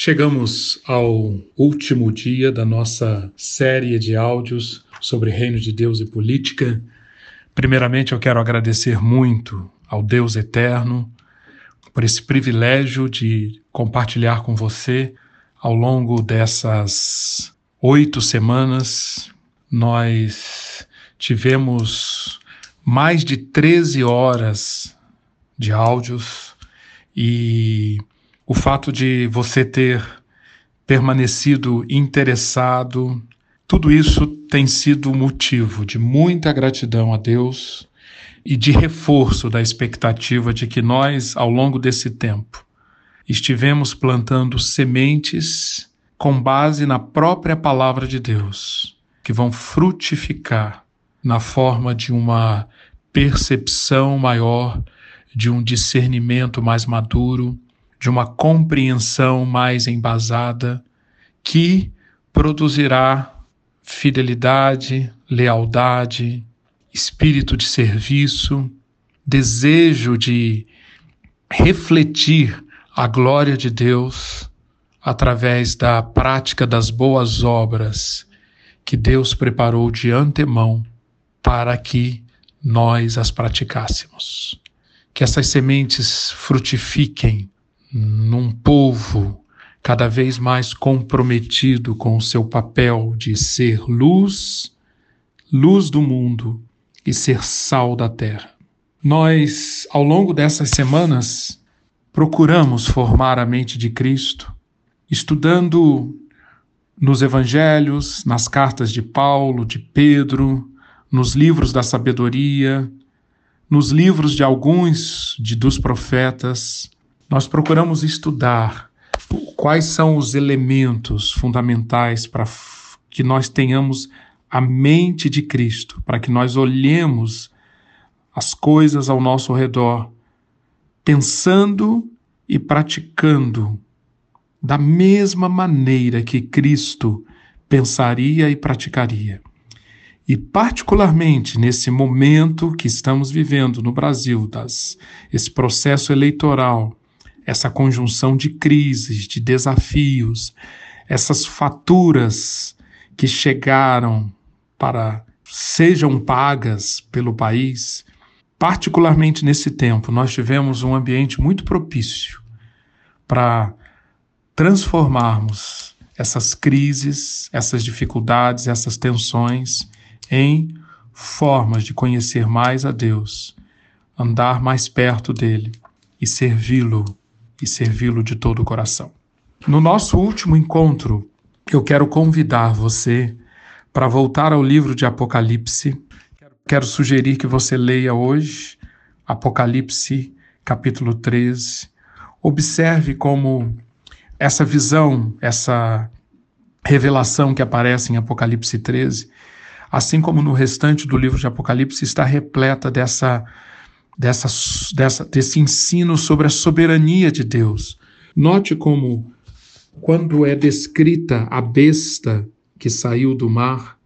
Chegamos ao último dia da nossa série de áudios sobre Reino de Deus e política. Primeiramente, eu quero agradecer muito ao Deus Eterno por esse privilégio de compartilhar com você ao longo dessas oito semanas. Nós tivemos mais de 13 horas de áudios e o fato de você ter permanecido interessado, tudo isso tem sido motivo de muita gratidão a Deus e de reforço da expectativa de que nós, ao longo desse tempo, estivemos plantando sementes com base na própria palavra de Deus, que vão frutificar na forma de uma percepção maior, de um discernimento mais maduro de uma compreensão mais embasada que produzirá fidelidade, lealdade, espírito de serviço, desejo de refletir a glória de Deus através da prática das boas obras que Deus preparou de antemão para que nós as praticássemos. Que essas sementes frutifiquem num povo cada vez mais comprometido com o seu papel de ser luz, luz do mundo e ser sal da terra. Nós, ao longo dessas semanas, procuramos formar a mente de Cristo, estudando nos evangelhos, nas cartas de Paulo, de Pedro, nos livros da sabedoria, nos livros de alguns de, dos profetas, nós procuramos estudar quais são os elementos fundamentais para que nós tenhamos a mente de Cristo, para que nós olhemos as coisas ao nosso redor, pensando e praticando da mesma maneira que Cristo pensaria e praticaria. E, particularmente nesse momento que estamos vivendo no Brasil, das, esse processo eleitoral, essa conjunção de crises, de desafios, essas faturas que chegaram para sejam pagas pelo país, particularmente nesse tempo, nós tivemos um ambiente muito propício para transformarmos essas crises, essas dificuldades, essas tensões em formas de conhecer mais a Deus, andar mais perto dele e servi-lo e servi-lo de todo o coração. No nosso último encontro, eu quero convidar você para voltar ao livro de Apocalipse. Quero sugerir que você leia hoje Apocalipse, capítulo 13. Observe como essa visão, essa revelação que aparece em Apocalipse 13, assim como no restante do livro de Apocalipse, está repleta dessa dessa, dessa, desse ensino sobre a soberania de Deus. Note como, quando é descrita a besta que saiu do mar,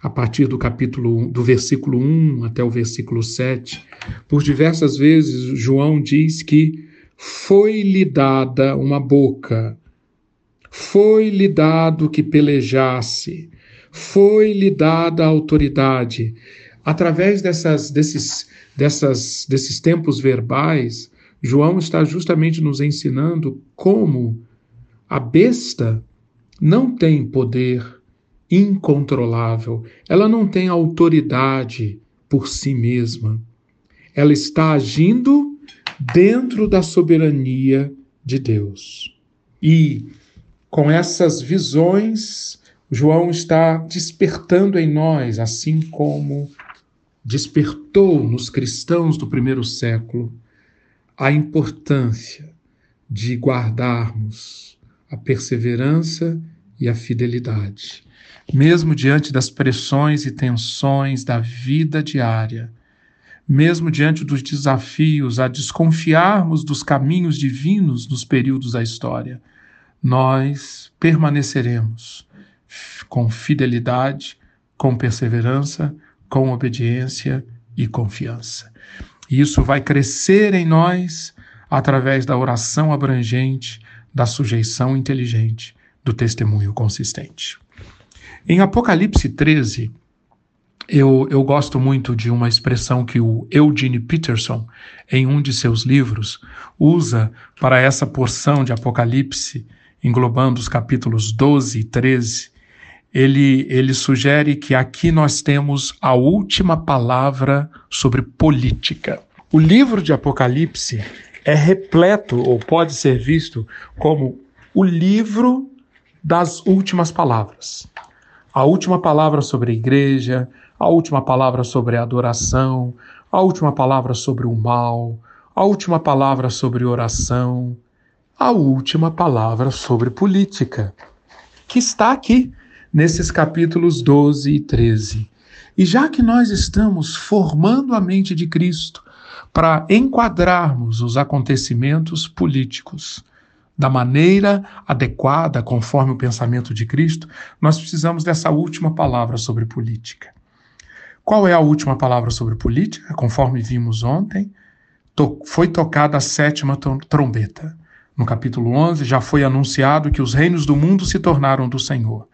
a partir do capítulo do versículo 1 até o versículo 7, por diversas vezes João diz que foi-lhe dada uma boca, foi-lhe dado que pelejasse, foi-lhe dada autoridade. Através dessas, desses dessas, desses tempos verbais, João está justamente nos ensinando como a besta não tem poder incontrolável, ela não tem autoridade por si mesma. Ela está agindo dentro da soberania de Deus. E com essas visões, João está despertando em nós, assim como despertou nos cristãos do primeiro século a importância de guardarmos a perseverança e a fidelidade. Mesmo diante das pressões e tensões da vida diária, mesmo diante dos desafios a desconfiarmos dos caminhos divinos nos períodos da história, nós permaneceremos com fidelidade, com perseverança, com obediência e confiança. E isso vai crescer em nós através da oração abrangente, da sujeição inteligente, do testemunho consistente. Em Apocalipse 13, eu, eu gosto muito de uma expressão que o Eugene Peterson, em um de seus livros, usa para essa porção de Apocalipse, englobando os capítulos 12 e 13. Ele, ele sugere que aqui nós temos a última palavra sobre política. O livro de Apocalipse é repleto, ou pode ser visto como o livro das últimas palavras. A última palavra sobre a igreja, a última palavra sobre a adoração, a última palavra sobre o mal, a última palavra sobre oração, a última palavra sobre política, que está aqui nesses capítulos 12 e 13. E já que nós estamos formando a mente de Cristo para enquadrarmos os acontecimentos políticos da maneira adequada, conforme o pensamento de Cristo, nós precisamos dessa última palavra sobre política. Qual é a última palavra sobre política? Conforme vimos ontem, foi tocada a sétima trombeta. No capítulo 11, já foi anunciado que os reinos do mundo se tornaram do Senhor.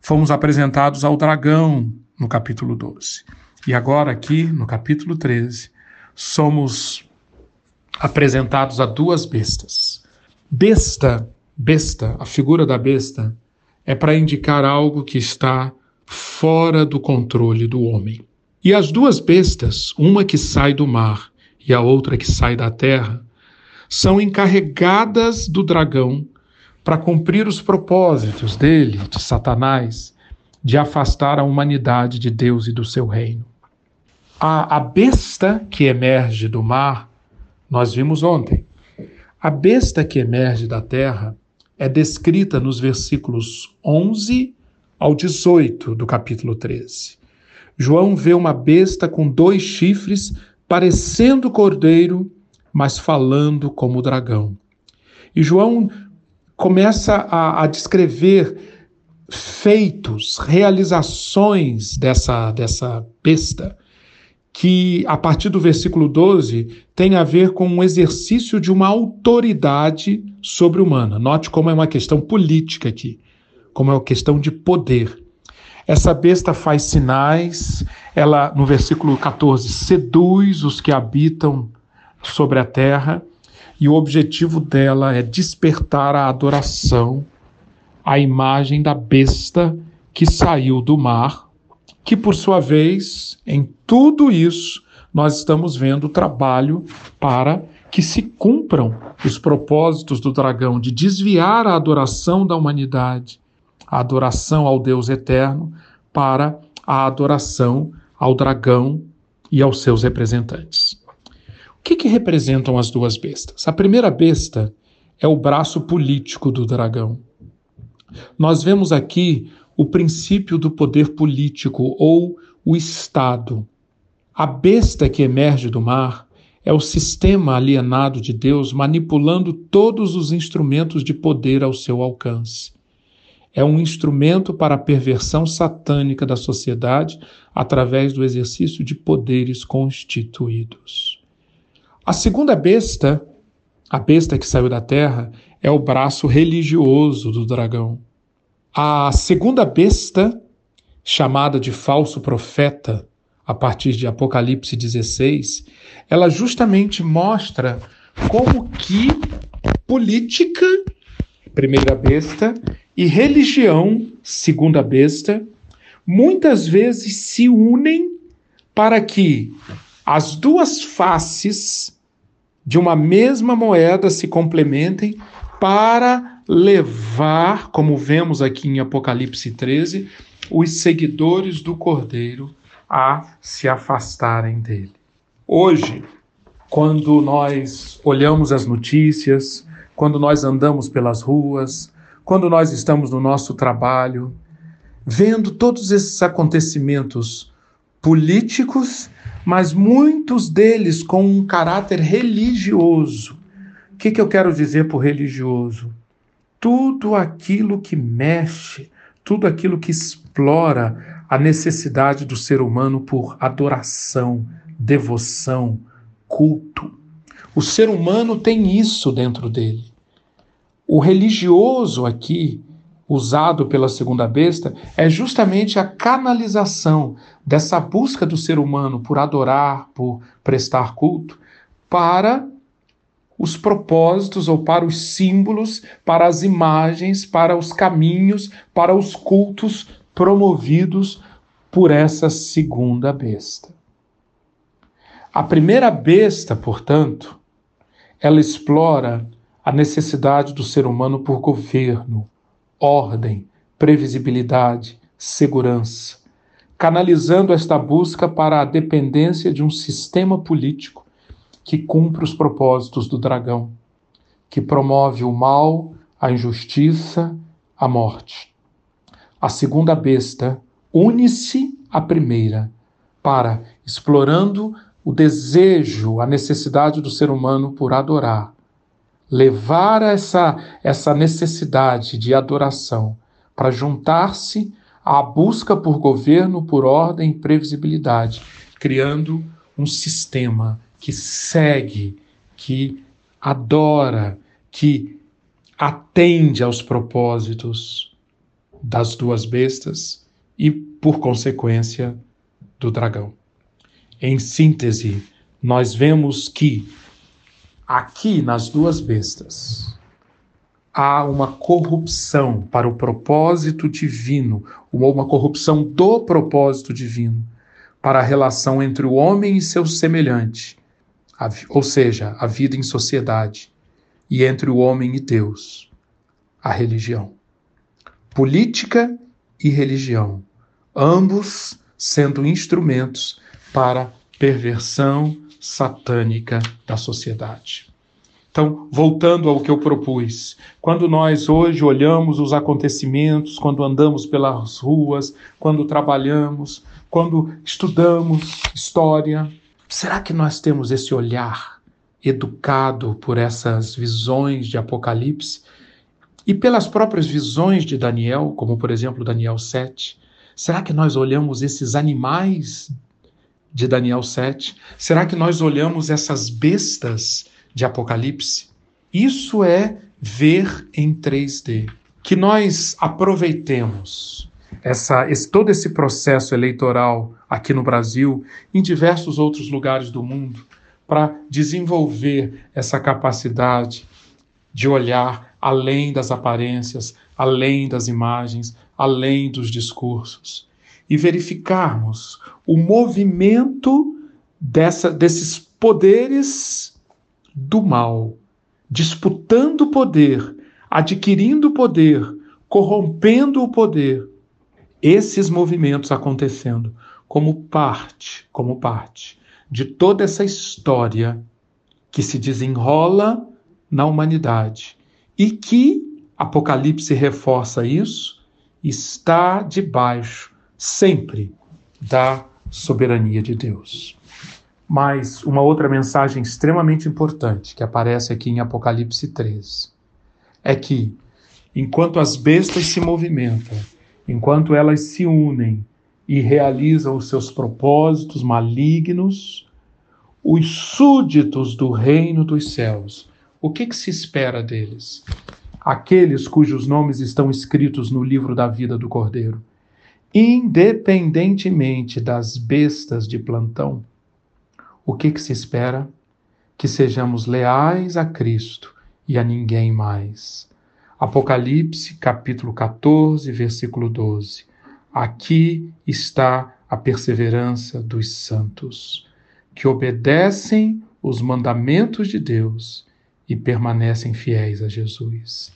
Fomos apresentados ao dragão no capítulo 12. E agora, aqui, no capítulo 13, somos apresentados a duas bestas. Besta, besta, a figura da besta, é para indicar algo que está fora do controle do homem. E as duas bestas, uma que sai do mar e a outra que sai da terra, são encarregadas do dragão para cumprir os propósitos dele, de Satanás, de afastar a humanidade de Deus e do seu reino. A, a besta que emerge do mar, nós vimos ontem. A besta que emerge da terra é descrita nos versículos 11 ao 18 do capítulo 13. João vê uma besta com dois chifres, parecendo cordeiro, mas falando como dragão. E João começa a, a descrever feitos, realizações dessa, dessa besta, que a partir do versículo 12 tem a ver com um exercício de uma autoridade sobre-humana. Note como é uma questão política aqui, como é uma questão de poder. Essa besta faz sinais, ela, no versículo 14, seduz os que habitam sobre a terra, e o objetivo dela é despertar a adoração à imagem da besta que saiu do mar, que por sua vez, em tudo isso, nós estamos vendo o trabalho para que se cumpram os propósitos do dragão de desviar a adoração da humanidade a adoração ao Deus eterno para a adoração ao dragão e aos seus representantes. O que, que representam as duas bestas? A primeira besta é o braço político do dragão. Nós vemos aqui o princípio do poder político ou o Estado. A besta que emerge do mar é o sistema alienado de Deus manipulando todos os instrumentos de poder ao seu alcance é um instrumento para a perversão satânica da sociedade através do exercício de poderes constituídos. A segunda besta, a besta que saiu da terra, é o braço religioso do dragão. A segunda besta, chamada de falso profeta, a partir de Apocalipse 16, ela justamente mostra como que política, primeira besta, e religião, segunda besta, muitas vezes se unem para que as duas faces de uma mesma moeda se complementem para levar, como vemos aqui em Apocalipse 13, os seguidores do Cordeiro a se afastarem dele. Hoje, quando nós olhamos as notícias, quando nós andamos pelas ruas, quando nós estamos no nosso trabalho, vendo todos esses acontecimentos políticos, mas muitos deles com um caráter religioso. O que, que eu quero dizer por religioso? Tudo aquilo que mexe, tudo aquilo que explora a necessidade do ser humano por adoração, devoção, culto. O ser humano tem isso dentro dele O religioso aqui, usado pela segunda besta, é justamente a canalização dessa busca do ser humano por adorar, por prestar culto, para os propósitos ou para os símbolos, para as imagens, para os caminhos, para os cultos promovidos por essa segunda besta. A primeira besta, portanto, ela explora a necessidade do ser humano por governo, ordem, previsibilidade, segurança, canalizando esta busca para a dependência de um sistema político que cumpre os propósitos do dragão, que promove o mal, a injustiça, a morte. A segunda besta une-se à primeira para, explorando o desejo, a necessidade do ser humano por adorar, levar essa, essa necessidade de adoração para juntar-se à busca por governo, por ordem e previsibilidade, criando um sistema que segue, que adora, que atende aos propósitos das duas bestas e, por consequência, do dragão. Em síntese, nós vemos que aqui nas duas bestas há uma corrupção para o propósito divino, uma corrupção do propósito divino para a relação entre o homem e seu semelhante, ou seja, a vida em sociedade, e entre o homem e Deus, a religião. Política e religião, ambos sendo instrumentos para perversão satânica da sociedade. Então, voltando ao que eu propus, quando nós hoje olhamos os acontecimentos, quando andamos pelas ruas, quando trabalhamos, quando estudamos história, será que nós temos esse olhar educado por essas visões de Apocalipse e pelas próprias visões de Daniel, como por exemplo Daniel 7? Será que nós olhamos esses animais de Daniel 7? Será que nós olhamos essas bestas de Apocalipse? Isso é ver em 3D. Que nós aproveitemos essa, esse, todo esse processo eleitoral aqui no Brasil, em diversos outros lugares do mundo, para desenvolver essa capacidade de olhar além das aparências, além das imagens, além dos discursos e verificarmos o movimento dessa, desses poderes do mal, disputando poder, adquirindo poder, corrompendo o poder. Esses movimentos acontecendo como parte, como parte de toda essa história que se desenrola na humanidade e que Apocalipse reforça isso, está debaixo sempre da soberania de Deus. Mas uma outra mensagem extremamente importante que aparece aqui em Apocalipse 3 é que, enquanto as bestas se movimentam, enquanto elas se unem e realizam os seus propósitos malignos, os súditos do reino dos céus, o que, que se espera deles? Aqueles cujos nomes estão escritos no livro da vida do Cordeiro independentemente das bestas de plantão, o que, que se espera? Que sejamos leais a Cristo e a ninguém mais. Apocalipse, capítulo 14, versículo 12. Aqui está a perseverança dos santos, que obedecem os mandamentos de Deus e permanecem fiéis a Jesus.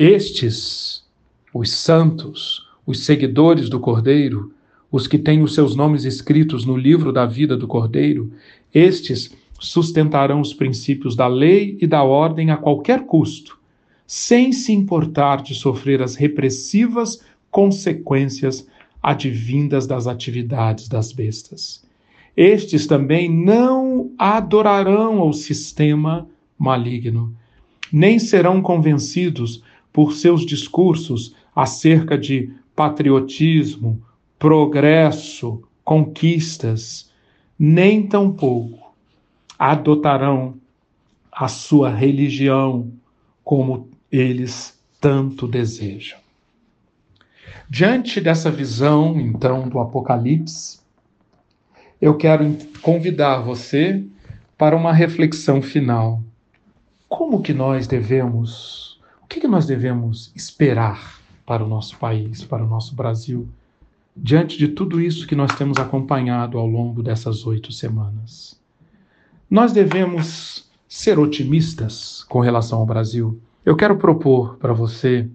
Estes, os santos, os seguidores do Cordeiro, os que têm os seus nomes escritos no livro da vida do Cordeiro, estes sustentarão os princípios da lei e da ordem a qualquer custo, sem se importar de sofrer as repressivas consequências advindas das atividades das bestas. Estes também não adorarão ao sistema maligno, nem serão convencidos por seus discursos acerca de patriotismo, progresso, conquistas, nem tampouco adotarão a sua religião como eles tanto desejam. Diante dessa visão, então, do Apocalipse, eu quero convidar você para uma reflexão final. Como que nós devemos, o que, que nós devemos esperar para o nosso país, para o nosso Brasil, diante de tudo isso que nós temos acompanhado ao longo dessas oito semanas? Nós devemos ser otimistas com relação ao Brasil. Eu quero propor para você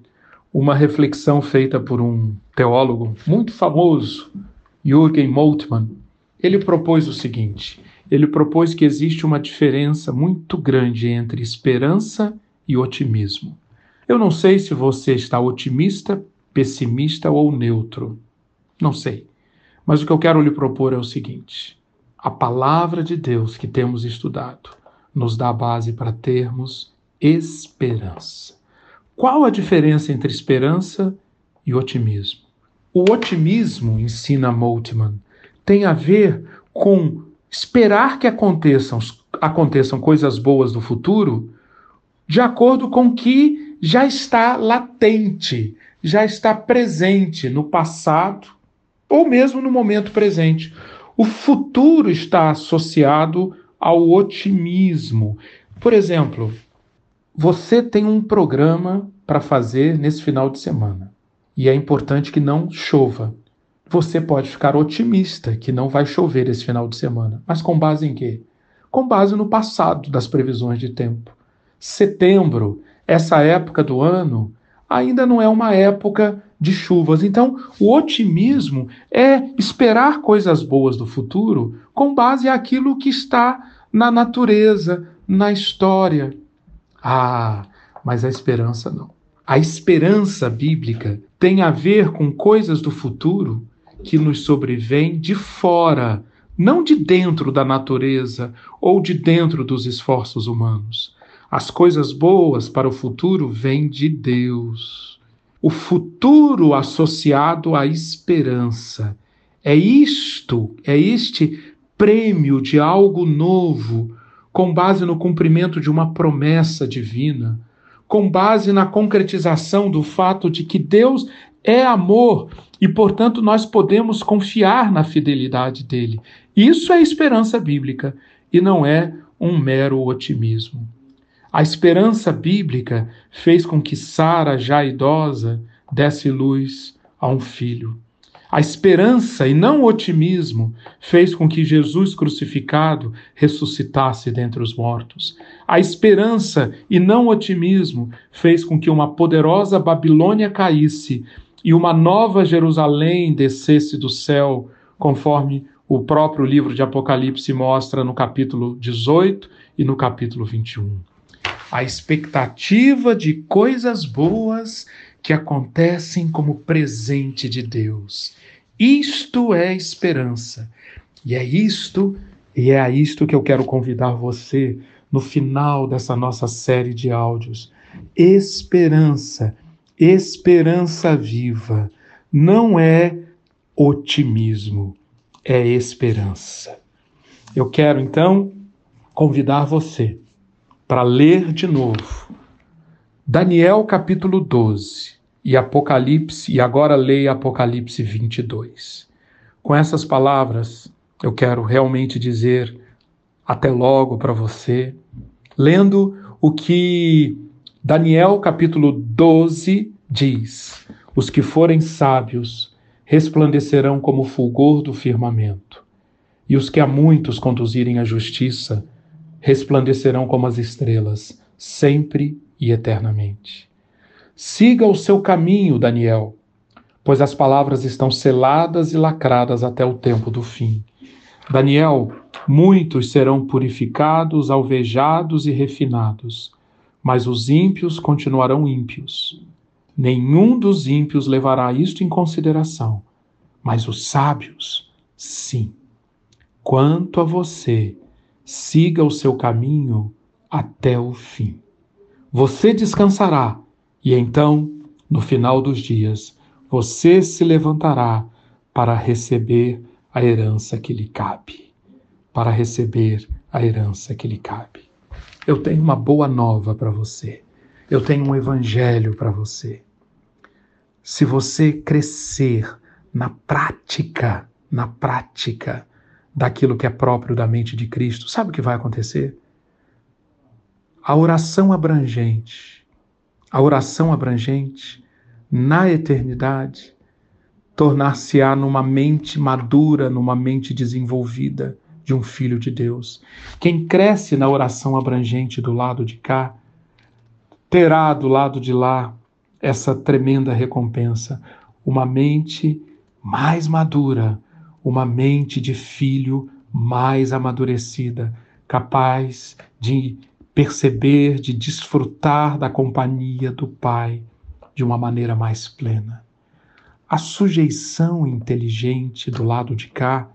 uma reflexão feita por um teólogo muito famoso, Jürgen Moltmann. Ele propôs o seguinte: ele propôs que existe uma diferença muito grande entre esperança e otimismo. Eu não sei se você está otimista, pessimista ou neutro. Não sei. Mas o que eu quero lhe propor é o seguinte: a palavra de Deus que temos estudado nos dá base para termos esperança. Qual a diferença entre esperança e otimismo? O otimismo, ensina Moltmann, tem a ver com esperar que aconteçam, aconteçam coisas boas no futuro de acordo com que já está latente, já está presente no passado ou mesmo no momento presente. O futuro está associado ao otimismo. Por exemplo, você tem um programa para fazer nesse final de semana e é importante que não chova. Você pode ficar otimista que não vai chover esse final de semana, mas com base em quê? Com base no passado das previsões de tempo. Setembro, essa época do ano, ainda não é uma época de chuvas. Então, o otimismo é esperar coisas boas do futuro com base naquilo que está na natureza, na história. Ah, mas a esperança não. A esperança bíblica tem a ver com coisas do futuro que nos sobrevêm de fora, não de dentro da natureza ou de dentro dos esforços humanos. As coisas boas para o futuro vêm de Deus. O futuro associado à esperança. É isto, é este prêmio de algo novo com base no cumprimento de uma promessa divina, com base na concretização do fato de que Deus é amor e, portanto, nós podemos confiar na fidelidade dele. Isso é esperança bíblica e não é um mero otimismo. A esperança bíblica fez com que Sara, já idosa, desse luz a um filho. A esperança e não o otimismo fez com que Jesus crucificado ressuscitasse dentre os mortos. A esperança e não o otimismo fez com que uma poderosa Babilônia caísse e uma nova Jerusalém descesse do céu, conforme o próprio livro de Apocalipse mostra no capítulo 18 e no capítulo 21. A expectativa de coisas boas que acontecem como presente de Deus. Isto é esperança. E é isto, e é a isto que eu quero convidar você no final dessa nossa série de áudios. Esperança, esperança viva, não é otimismo, é esperança. Eu quero então convidar você para ler de novo Daniel capítulo 12 e Apocalipse, e agora leia Apocalipse 22. Com essas palavras, eu quero realmente dizer até logo para você, lendo o que Daniel capítulo 12 diz: Os que forem sábios resplandecerão como o fulgor do firmamento, e os que a muitos conduzirem à justiça resplandecerão como as estrelas, sempre e eternamente. Siga o seu caminho, Daniel, pois as palavras estão seladas e lacradas até o tempo do fim. Daniel, muitos serão purificados, alvejados e refinados, mas os ímpios continuarão ímpios. Nenhum dos ímpios levará isto em consideração, mas os sábios, sim. Quanto a você, siga o seu caminho até o fim. Você descansará e então, no final dos dias, você se levantará para receber a herança que lhe cabe. Para receber a herança que lhe cabe. Eu tenho uma boa nova para você. eu tenho um evangelho para você. Se você crescer na prática, na prática daquilo que é próprio da mente de Cristo, sabe o que vai acontecer? A oração abrangente, a oração abrangente na eternidade, tornar-se-á numa mente madura, numa mente desenvolvida de um filho de Deus. Quem cresce na oração abrangente do lado de cá, terá do lado de lá essa tremenda recompensa, uma mente mais madura, uma mente de filho mais amadurecida, capaz de perceber, de desfrutar da companhia do Pai de uma maneira mais plena. A sujeição inteligente do lado de cá,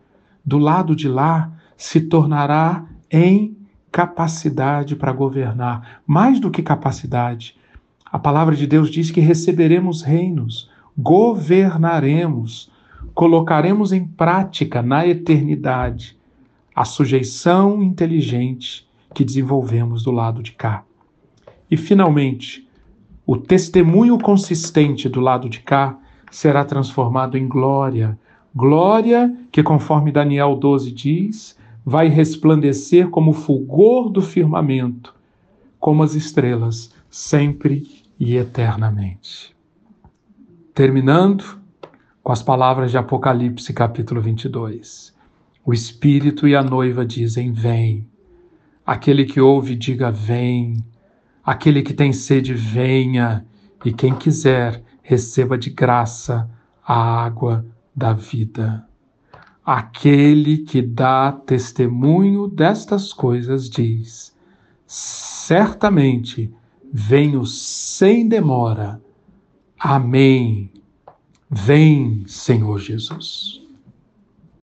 do lado de lá, se tornará em capacidade para governar. Mais do que capacidade, a palavra de Deus diz que receberemos reinos, governaremos, colocaremos em prática na eternidade a sujeição inteligente que desenvolvemos do lado de cá. E, finalmente, o testemunho consistente do lado de cá será transformado em glória. Glória que, conforme Daniel 12 diz, vai resplandecer como o fulgor do firmamento, como as estrelas, sempre e eternamente. Terminando com as palavras de Apocalipse, capítulo 22. O Espírito e a noiva dizem: Vem. Aquele que ouve, diga: Vem. Aquele que tem sede, venha. E quem quiser, receba de graça a água da vida. Aquele que dá testemunho destas coisas diz: Certamente venho sem demora. Amém. Vem, Senhor Jesus.